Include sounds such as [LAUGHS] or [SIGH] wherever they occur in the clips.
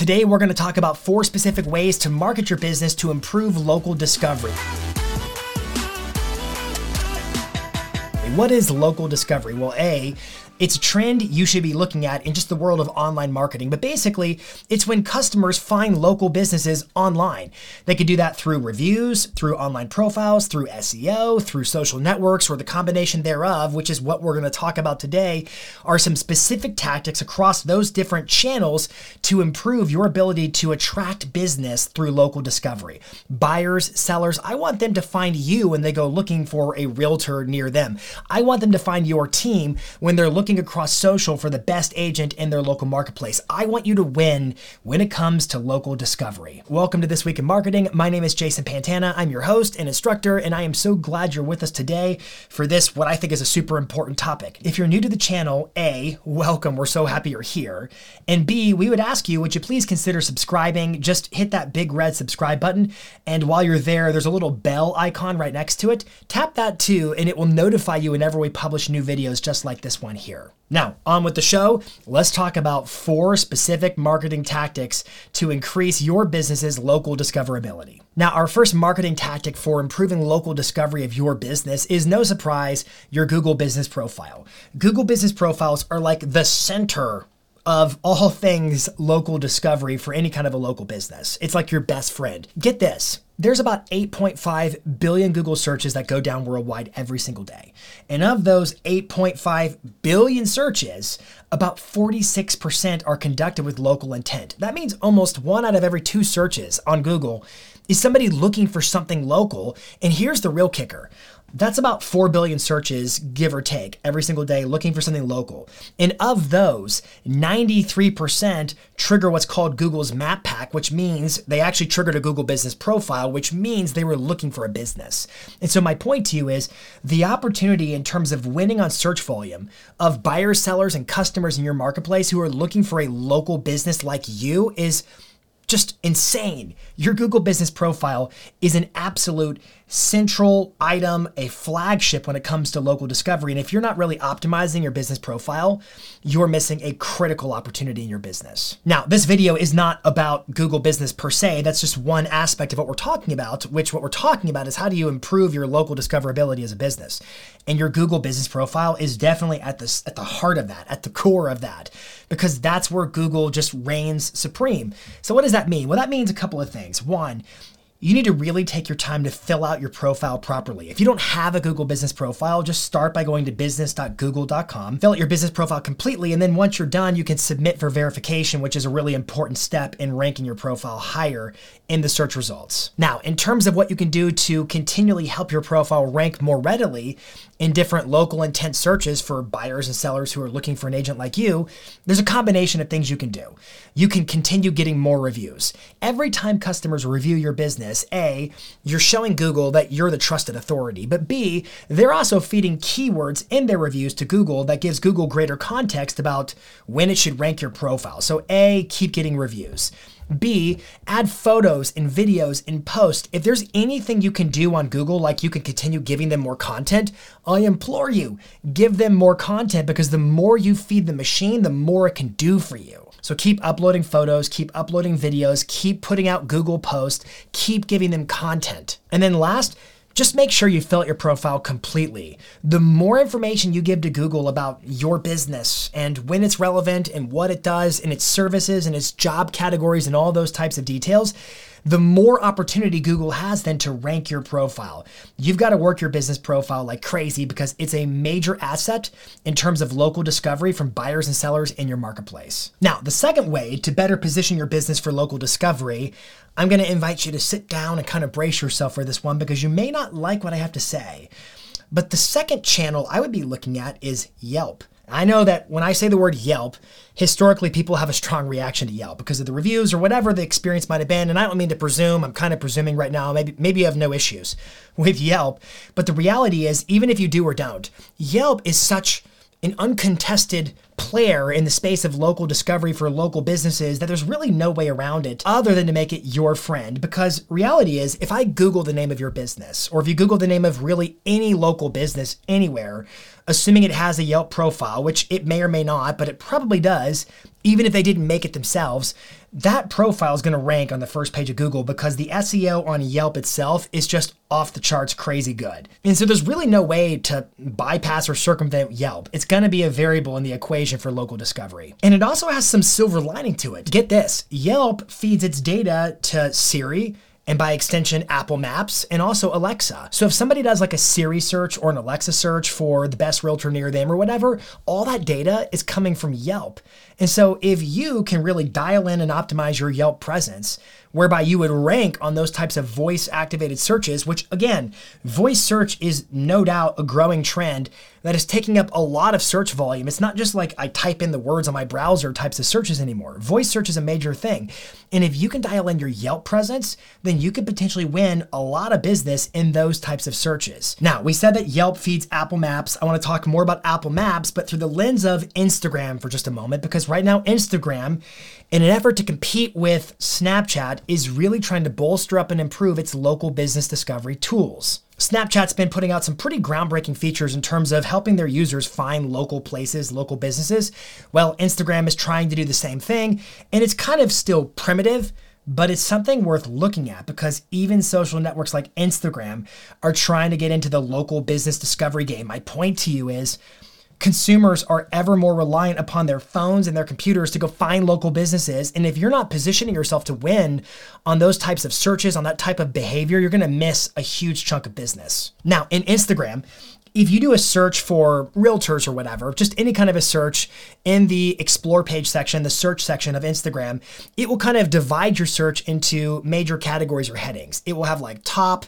Today, we're going to talk about four specific ways to market your business to improve local discovery. What is local discovery? Well, A, it's a trend you should be looking at in just the world of online marketing, but basically, it's when customers find local businesses online. They can do that through reviews, through online profiles, through SEO, through social networks, or the combination thereof, which is what we're going to talk about today, are some specific tactics across those different channels to improve your ability to attract business through local discovery. Buyers, sellers, I want them to find you when they go looking for a realtor near them. I want them to find your team when they're looking looking across social for the best agent in their local marketplace. I want you to win when it comes to local discovery. Welcome to This Week in Marketing. My name is Jason Pantana. I'm your host and instructor, and I am so glad you're with us today for this, what I think is a super important topic. If you're new to the channel, A, welcome. We're so happy you're here. And B, we would ask you, would you please consider subscribing? Just hit that big red subscribe button. And while you're there, there's a little bell icon right next to it. Tap that too, and it will notify you whenever we publish new videos just like this one here. Now, on with the show, let's talk about four specific marketing tactics to increase your business's local discoverability. Now, our first marketing tactic for improving local discovery of your business is no surprise your Google Business Profile. Google Business Profiles are like the center of all [LAUGHS] things local discovery for any kind of a local business. It's like your best friend. Get this there's about 8.5 billion Google searches that go down worldwide every single day. And of those 8.5 billion searches, about 46% are conducted with local intent. That means almost one out of every two searches on Google is somebody looking for something local. And here's the real kicker that's about 4 billion searches, give or take, every single day looking for something local. And of those, 93% trigger what's called Google's Map Pack, which means they actually triggered a Google business profile, which means they were looking for a business. And so, my point to you is the opportunity in terms of winning on search volume of buyers, sellers, and customers in your marketplace who are looking for a local business like you is just insane. Your Google business profile is an absolute central item, a flagship when it comes to local discovery. And if you're not really optimizing your business profile, you're missing a critical opportunity in your business. Now, this video is not about Google business per se. That's just one aspect of what we're talking about, which what we're talking about is how do you improve your local discoverability as a business. And your Google business profile is definitely at the, at the heart of that, at the core of that, because that's where Google just reigns supreme. So what does that mean? Well, that means a couple of things. One, you need to really take your time to fill out your profile properly. If you don't have a Google business profile, just start by going to business.google.com, fill out your business profile completely, and then once you're done, you can submit for verification, which is a really important step in ranking your profile higher in the search results. Now, in terms of what you can do to continually help your profile rank more readily in different local intent searches for buyers and sellers who are looking for an agent like you, there's a combination of things you can do. You can continue getting more reviews. Every time customers review your business, business, A, you're showing Google that you're the trusted authority, but B, they're also feeding keywords in their reviews to Google that gives Google greater context about when it should rank your profile. So, A, keep getting reviews. B, add photos and videos in post. If there's anything you can do on Google, like you can continue giving them more content, I implore you, give them more content because the more you feed the machine, the more it can do for you. So keep uploading photos, keep uploading videos, keep putting out Google posts, keep giving them content. And then last, just make sure you fill out your profile completely. The more information you give to Google about your business and when it's relevant and what it does and its services and its job categories and all those types of details, the more opportunity Google has then to rank your profile. You've got to work your business profile like crazy because it's a major asset in terms of local discovery from buyers and sellers in your marketplace. Now, the second way to better position your business for local discovery, I'm going to invite you to sit down and kind of brace yourself for this one because you may not like what I have to say. But the second channel I would be looking at is Yelp. I know that when I say the word Yelp, historically people have a strong reaction to Yelp because of the reviews or whatever the experience might have been. And I don't mean to presume, I'm kind of presuming right now, maybe, maybe you have no issues [LAUGHS] with Yelp. But the reality is, even if you do or don't, Yelp is such an uncontested player in the space of local discovery for local businesses that there's really no way around it other than to make it your friend. Because reality is, if I Google the name of your business, or if you Google the name of really any local business anywhere, assuming it has a Yelp profile, which it may or may not, but it probably does, even if they didn't make it themselves, that profile is going to rank on the first page of Google because the SEO on Yelp itself is just off the charts crazy good. And so there's really no way to bypass or circumvent Yelp. It's going to be a variable in the equation for local discovery. And it also has some silver lining to it. Get this Yelp feeds its data to Siri and by extension, Apple Maps, and also Alexa. So if somebody does like a Siri search or an Alexa search for the best realtor near them or whatever, all that data is coming from Yelp. And so if you can really dial in and optimize your Yelp presence, whereby you would rank on those types of voice activated searches, which again, voice search is no doubt a growing trend that is taking up a lot of search volume. It's not just like I type in the words on my browser types of searches anymore. Voice search is a major thing. And if you can dial in your Yelp presence, then you could potentially win a lot of business in those types of searches. Now, we said that Yelp feeds Apple Maps. I want to talk more about Apple Maps, but through the lens of Instagram for just a moment, because right now, Instagram, in an effort to compete with Snapchat, is really trying to bolster up and improve its local business discovery tools. Snapchat's been putting out some pretty groundbreaking features in terms of helping their users find local places, local businesses. Well, Instagram is trying to do the same thing, and it's kind of still primitive, but it's something worth looking at because even social networks like Instagram are trying to get into the local business discovery game. My point to you is consumers are ever more reliant upon their phones and their computers to go find local businesses. And if you're not positioning yourself to win on those types of searches, on that type of behavior, you're gonna miss a huge chunk of business. Now, in Instagram, if you do a search for realtors or whatever, just any kind of a search in the explore page section, the search section of Instagram, it will kind of divide your search into major categories or headings. It will have like top,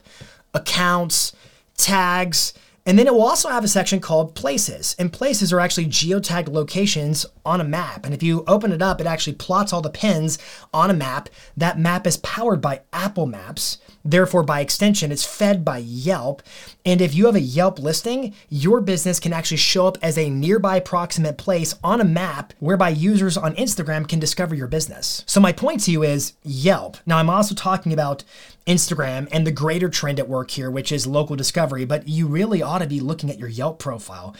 accounts, tags, and then it will also have a section called places. And places are actually geotagged locations on a map. And if you open it up, it actually plots all the pins on a map. That map is powered by Apple Maps. Therefore, by extension, it's fed by Yelp. And if you have a Yelp listing, your business can actually show up as a nearby proximate place on a map whereby users on Instagram can discover your business. So, my point to you is Yelp. Now, I'm also talking about Instagram and the greater trend at work here, which is local discovery, but you really ought to be looking at your Yelp profile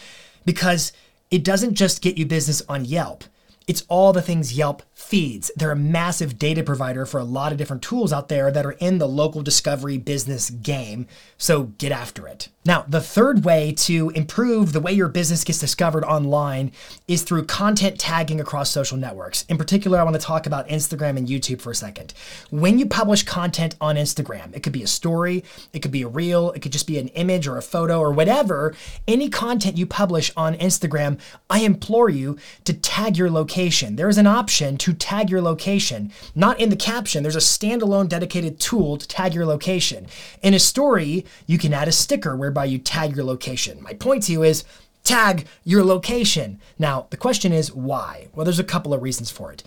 because it doesn't just get you business on Yelp. It's all the things Yelp feeds. They're a massive data provider for a lot of different tools out there that are in the local discovery business game. So get after it. Now, the third way to improve the way your business gets discovered online is through content tagging across social networks. In particular, I want to talk about Instagram and YouTube for a second. When you publish content on Instagram, it could be a story, it could be a reel, it could just be an image or a photo or whatever. Any content you publish on Instagram, I implore you to tag your location. There is an option to tag your location. Not in the caption, there's a standalone dedicated tool to tag your location. In a story, you can add a sticker whereby you tag your location. My point to you is tag your location. Now, the question is why? Well, there's a couple of reasons for it.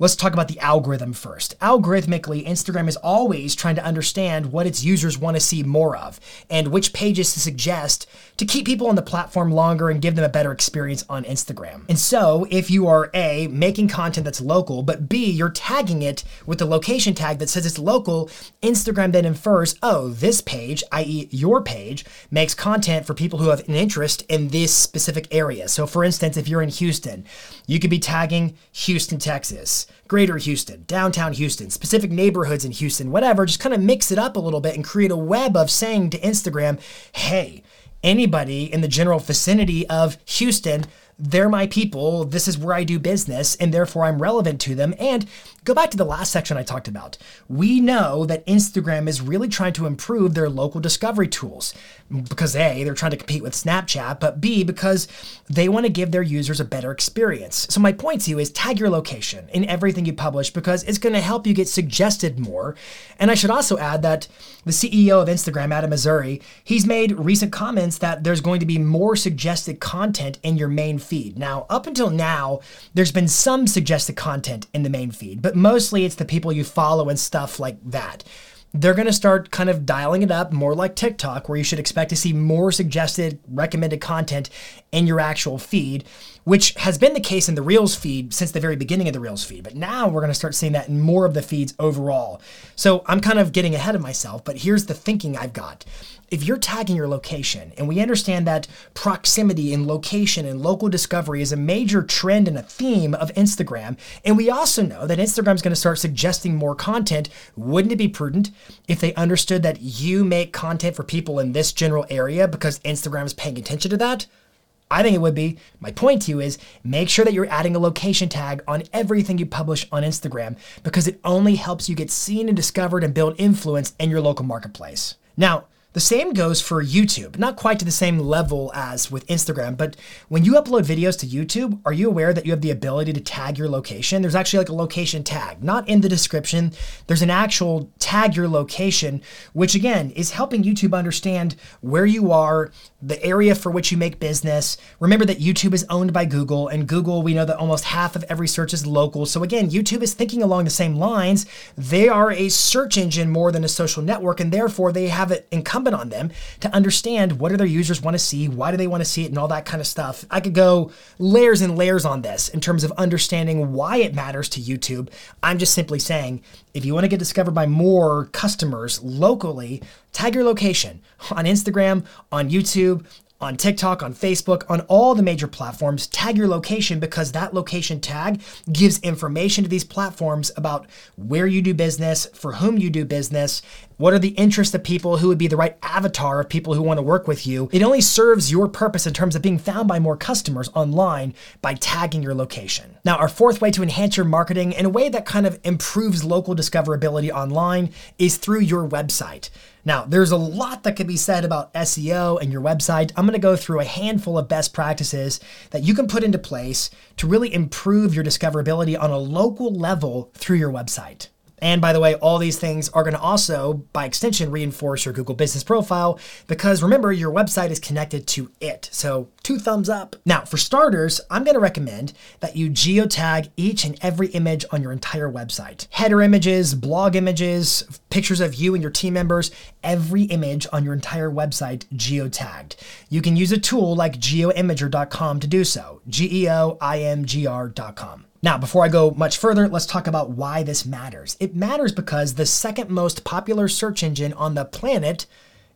Let's talk about the algorithm first. Algorithmically, Instagram is always trying to understand what its users want to see more of and which pages to suggest to keep people on the platform longer and give them a better experience on Instagram. And so, if you are A, making content that's local, but B, you're tagging it with the location tag that says it's local, Instagram then infers, oh, this page, i.e., your page, makes content for people who have an interest in this specific area. So, for instance, if you're in Houston, you could be tagging Houston, Texas greater Houston, downtown Houston, specific neighborhoods in Houston, whatever, just kind of mix it up a little bit and create a web of saying to Instagram, hey, anybody in the general vicinity of Houston, they're my people. This is where I do business, and therefore I'm relevant to them. And Go back to the last section I talked about. We know that Instagram is really trying to improve their local discovery tools because A, they're trying to compete with Snapchat, but B, because they want to give their users a better experience. So, my point to you is tag your location in everything you publish because it's going to help you get suggested more. And I should also add that the CEO of Instagram, Adam Mosseri, he's made recent comments that there's going to be more suggested content in your main feed. Now, up until now, there's been some suggested content in the main feed, but mostly it's the people you follow and stuff like that. they're going to start kind of dialing it up more like TikTok, where you should expect to see more suggested, recommended content in your actual feed, which has been the case in the Reels feed since the very beginning of the Reels feed. But now we're going to start seeing that in more of the feeds overall. So I'm kind of getting ahead of myself, but here's the thinking I've got if you're tagging your location, and we understand that proximity and location and local discovery is a major trend and a theme of Instagram, and we also know that Instagram is going to start suggesting more content, wouldn't it be prudent if they understood that you make content for people in this general area because Instagram is paying attention to that? I think it would be. My point to you is make sure that you're adding a location tag on everything you publish on Instagram because it only helps you get seen and discovered and build influence in your local marketplace. Now, the same goes for YouTube, not quite to the same level as with Instagram, but when you upload videos to YouTube, are you aware that you have the ability to tag your location? There's actually like a location tag, not in the description. There's an actual tag your location, which again is helping YouTube understand where you are, the area for which you make business. Remember that YouTube is owned by Google, and Google, we know that almost half of every search is local. So again, YouTube is thinking along the same lines. They are a search engine more than a social network, and therefore they have it incumbent on them to understand what do their users want to see, why do they want to see it, and all that kind of stuff. I could go layers and layers on this in terms of understanding why it matters to YouTube. I'm just simply saying if you want to get discovered by more customers locally, tag your location on Instagram, on YouTube, on TikTok, on Facebook, on all the major platforms, tag your location because that location tag gives information to these platforms about where you do business, for whom you do business, what are the interests of people who would be the right avatar of people who want to work with you. It only serves your purpose in terms of being found by more customers online by tagging your location. Now, our fourth way to enhance your marketing in a way that kind of improves local discoverability online is through your website. Now, there's a lot that could be said about SEO and your website. I'm going to go through a handful of best practices that you can put into place to really improve your discoverability on a local level through your website. And by the way, all these things are going to also, by extension, reinforce your Google Business Profile because remember, your website is connected to it. So, two thumbs up. Now, for starters, I'm going to recommend that you geotag each and every image on your entire website header images, blog images, pictures of you and your team members, every image on your entire website geotagged. You can use a tool like geoimgr.com to do so. G E O I M G R.com. Now, before I go much further, let's talk about why this matters. It matters because the second most popular search engine on the planet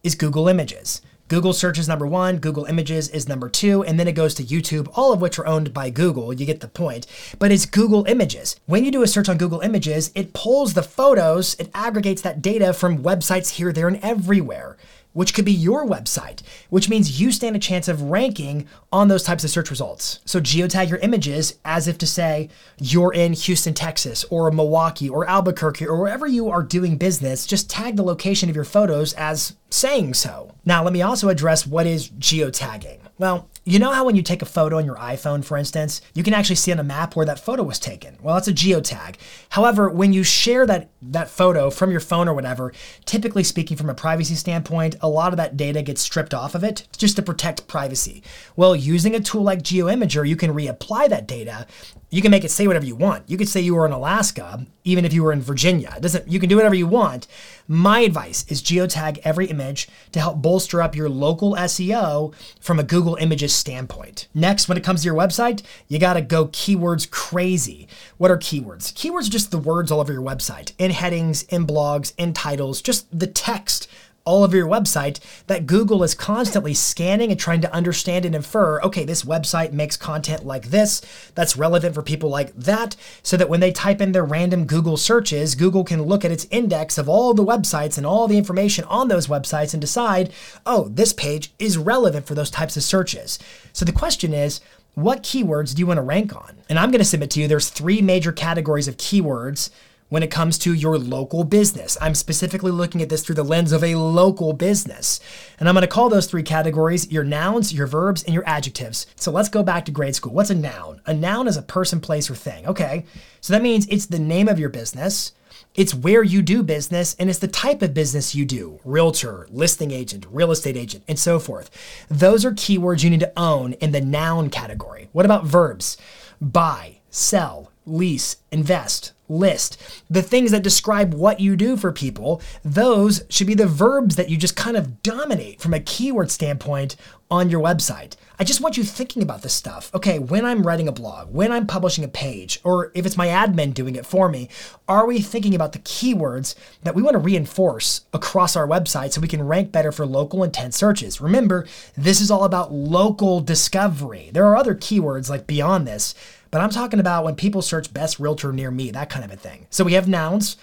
is Google Images. Google search is number one, Google Images is number two, and then it goes to YouTube, all of which are owned by Google. You get the point. But it's Google Images. When you do a search on Google Images, it pulls the photos, it aggregates that data from websites here, there, and everywhere which could be your website, which means you stand a chance of ranking on those types of search results. So geotag your images as if to say you're in Houston, Texas, or Milwaukee, or Albuquerque, or wherever you are doing business. Just tag the location of your photos as saying so. Now, let me also address what is geotagging. Well, you know how when you take a photo on your iPhone, for instance, you can actually see on a map where that photo was taken? Well, that's a geotag. However, when you share that, that photo from your phone or whatever, typically speaking from a privacy standpoint, a lot of that data gets stripped off of it just to protect privacy. Well, using a tool like GeoImgr, you can reapply that data you can make it say whatever you want. You could say you were in Alaska, even if you were in Virginia. It doesn't you can do whatever you want. My advice is geotag every image to help bolster up your local SEO from a Google Images standpoint. Next, when it comes to your website, you got to go keywords crazy. What are keywords? Keywords are just the words all over your website, in headings, in blogs, in titles, just the text all of your website that Google is constantly scanning and trying to understand and infer okay, this website makes content like this that's relevant for people like that, so that when they type in their random Google searches, Google can look at its index of all the websites and all the information on those websites and decide, oh, this page is relevant for those types of searches. So the question is, what keywords do you want to rank on? And I'm going to submit to you there's three major categories of keywords when it comes to your local business. I'm specifically looking at this through the lens of a local business. And I'm going to call those three categories your nouns, your verbs, and your adjectives. So let's go back to grade school. What's a noun? A noun is a person, place, or thing. Okay. So that means it's the name of your business. It's where you do business and it's the type of business you do realtor, listing agent, real estate agent, and so forth. Those are keywords you need to own in the noun category. What about verbs? Buy, sell, lease, invest, list. The things that describe what you do for people, those should be the verbs that you just kind of dominate from a keyword standpoint on your website. I just want you thinking about this stuff. Okay, when I'm writing a blog, when I'm publishing a page, or if it's my admin doing it for me, are we thinking about the keywords that we want to reinforce across our website so we can rank better for local intent searches? Remember, this is all about local discovery. There are other keywords like beyond this, but I'm talking about when people search best realtor near me, that kind of a thing. So we have nouns,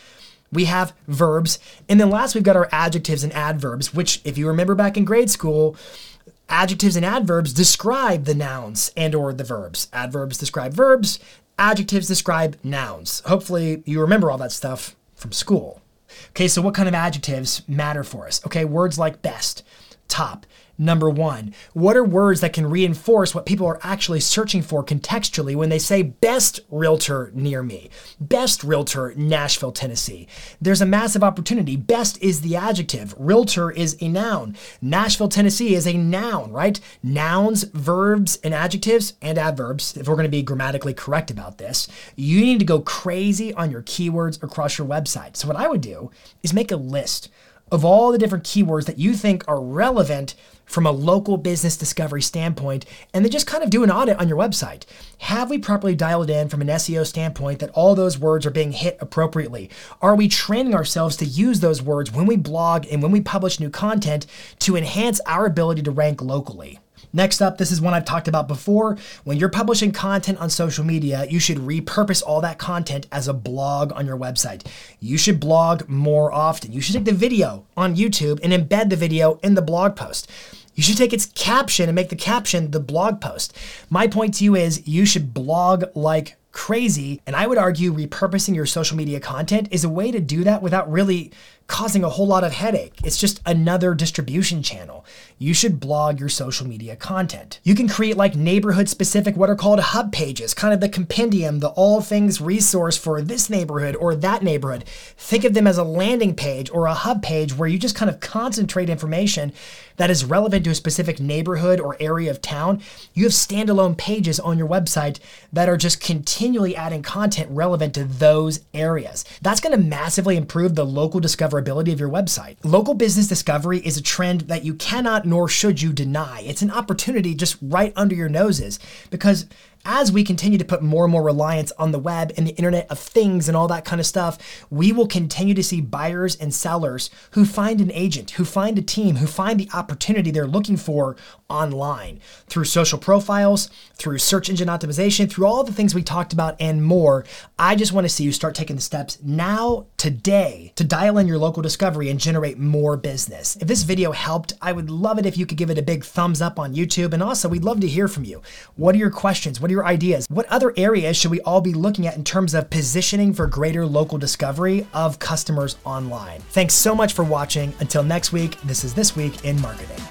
we have verbs, and then last we've got our adjectives and adverbs, which if you remember back in grade school, adjectives and adverbs describe the nouns and or the verbs. Adverbs describe verbs, adjectives describe nouns. Hopefully you remember all that stuff from school. Okay, so what kind of adjectives matter for us? Okay, words like best, top, number one? What are words that can reinforce what people are actually searching for contextually when they say best realtor near me, best realtor Nashville, Tennessee? There's a massive opportunity. Best is the adjective, realtor is a noun, Nashville, Tennessee is a noun, right? Nouns, verbs, and adjectives and adverbs, if we're going to be grammatically correct about this, you need to go crazy on your keywords across your website. So, what I would do is make a list of all the different keywords that you think are relevant from a local business discovery standpoint, and then just kind of do an audit on your website. Have we properly dialed in from an SEO standpoint that all those words are being hit appropriately? Are we training ourselves to use those words when we blog and when we publish new content to enhance our ability to rank locally? Next up, this is one I've talked about before. When you're publishing content on social media, you should repurpose all that content as a blog on your website. You should blog more often. You should take the video on YouTube and embed the video in the blog post. You should take its caption and make the caption the blog post. My point to you is you should blog like crazy. And I would argue repurposing your social media content is a way to do that without really causing a whole lot of headache. It's just another distribution channel. You should blog your social media content. You can create like neighborhood specific, what are called hub pages, kind of the compendium, the all things resource for this neighborhood or that neighborhood. Think of them as a landing page or a hub page where you just kind of concentrate information that is relevant to a specific neighborhood or area of town. You have standalone pages on your website that are just continually adding content relevant to those areas. That's going to massively improve the local discovery discoverability of your website. Local business discovery is a trend that you cannot nor should you deny. It's an opportunity just right under your noses because as we continue to put more and more reliance on the web and the Internet of Things and all that kind of stuff, we will continue to see buyers and sellers who find an agent, who find a team, who find the opportunity they're looking for online through social profiles, through search engine optimization, through all the things we talked about and more. I just want to see you start taking the steps now, today, to dial in your local discovery and generate more business. If this video helped, I would love it if you could give it a big thumbs up on YouTube. And also, we'd love to hear from you. What are your questions? What are your ideas? What other areas should we all be looking at in terms of positioning for greater local discovery of customers online? Thanks so much for watching. Until next week, this is This Week in Marketing.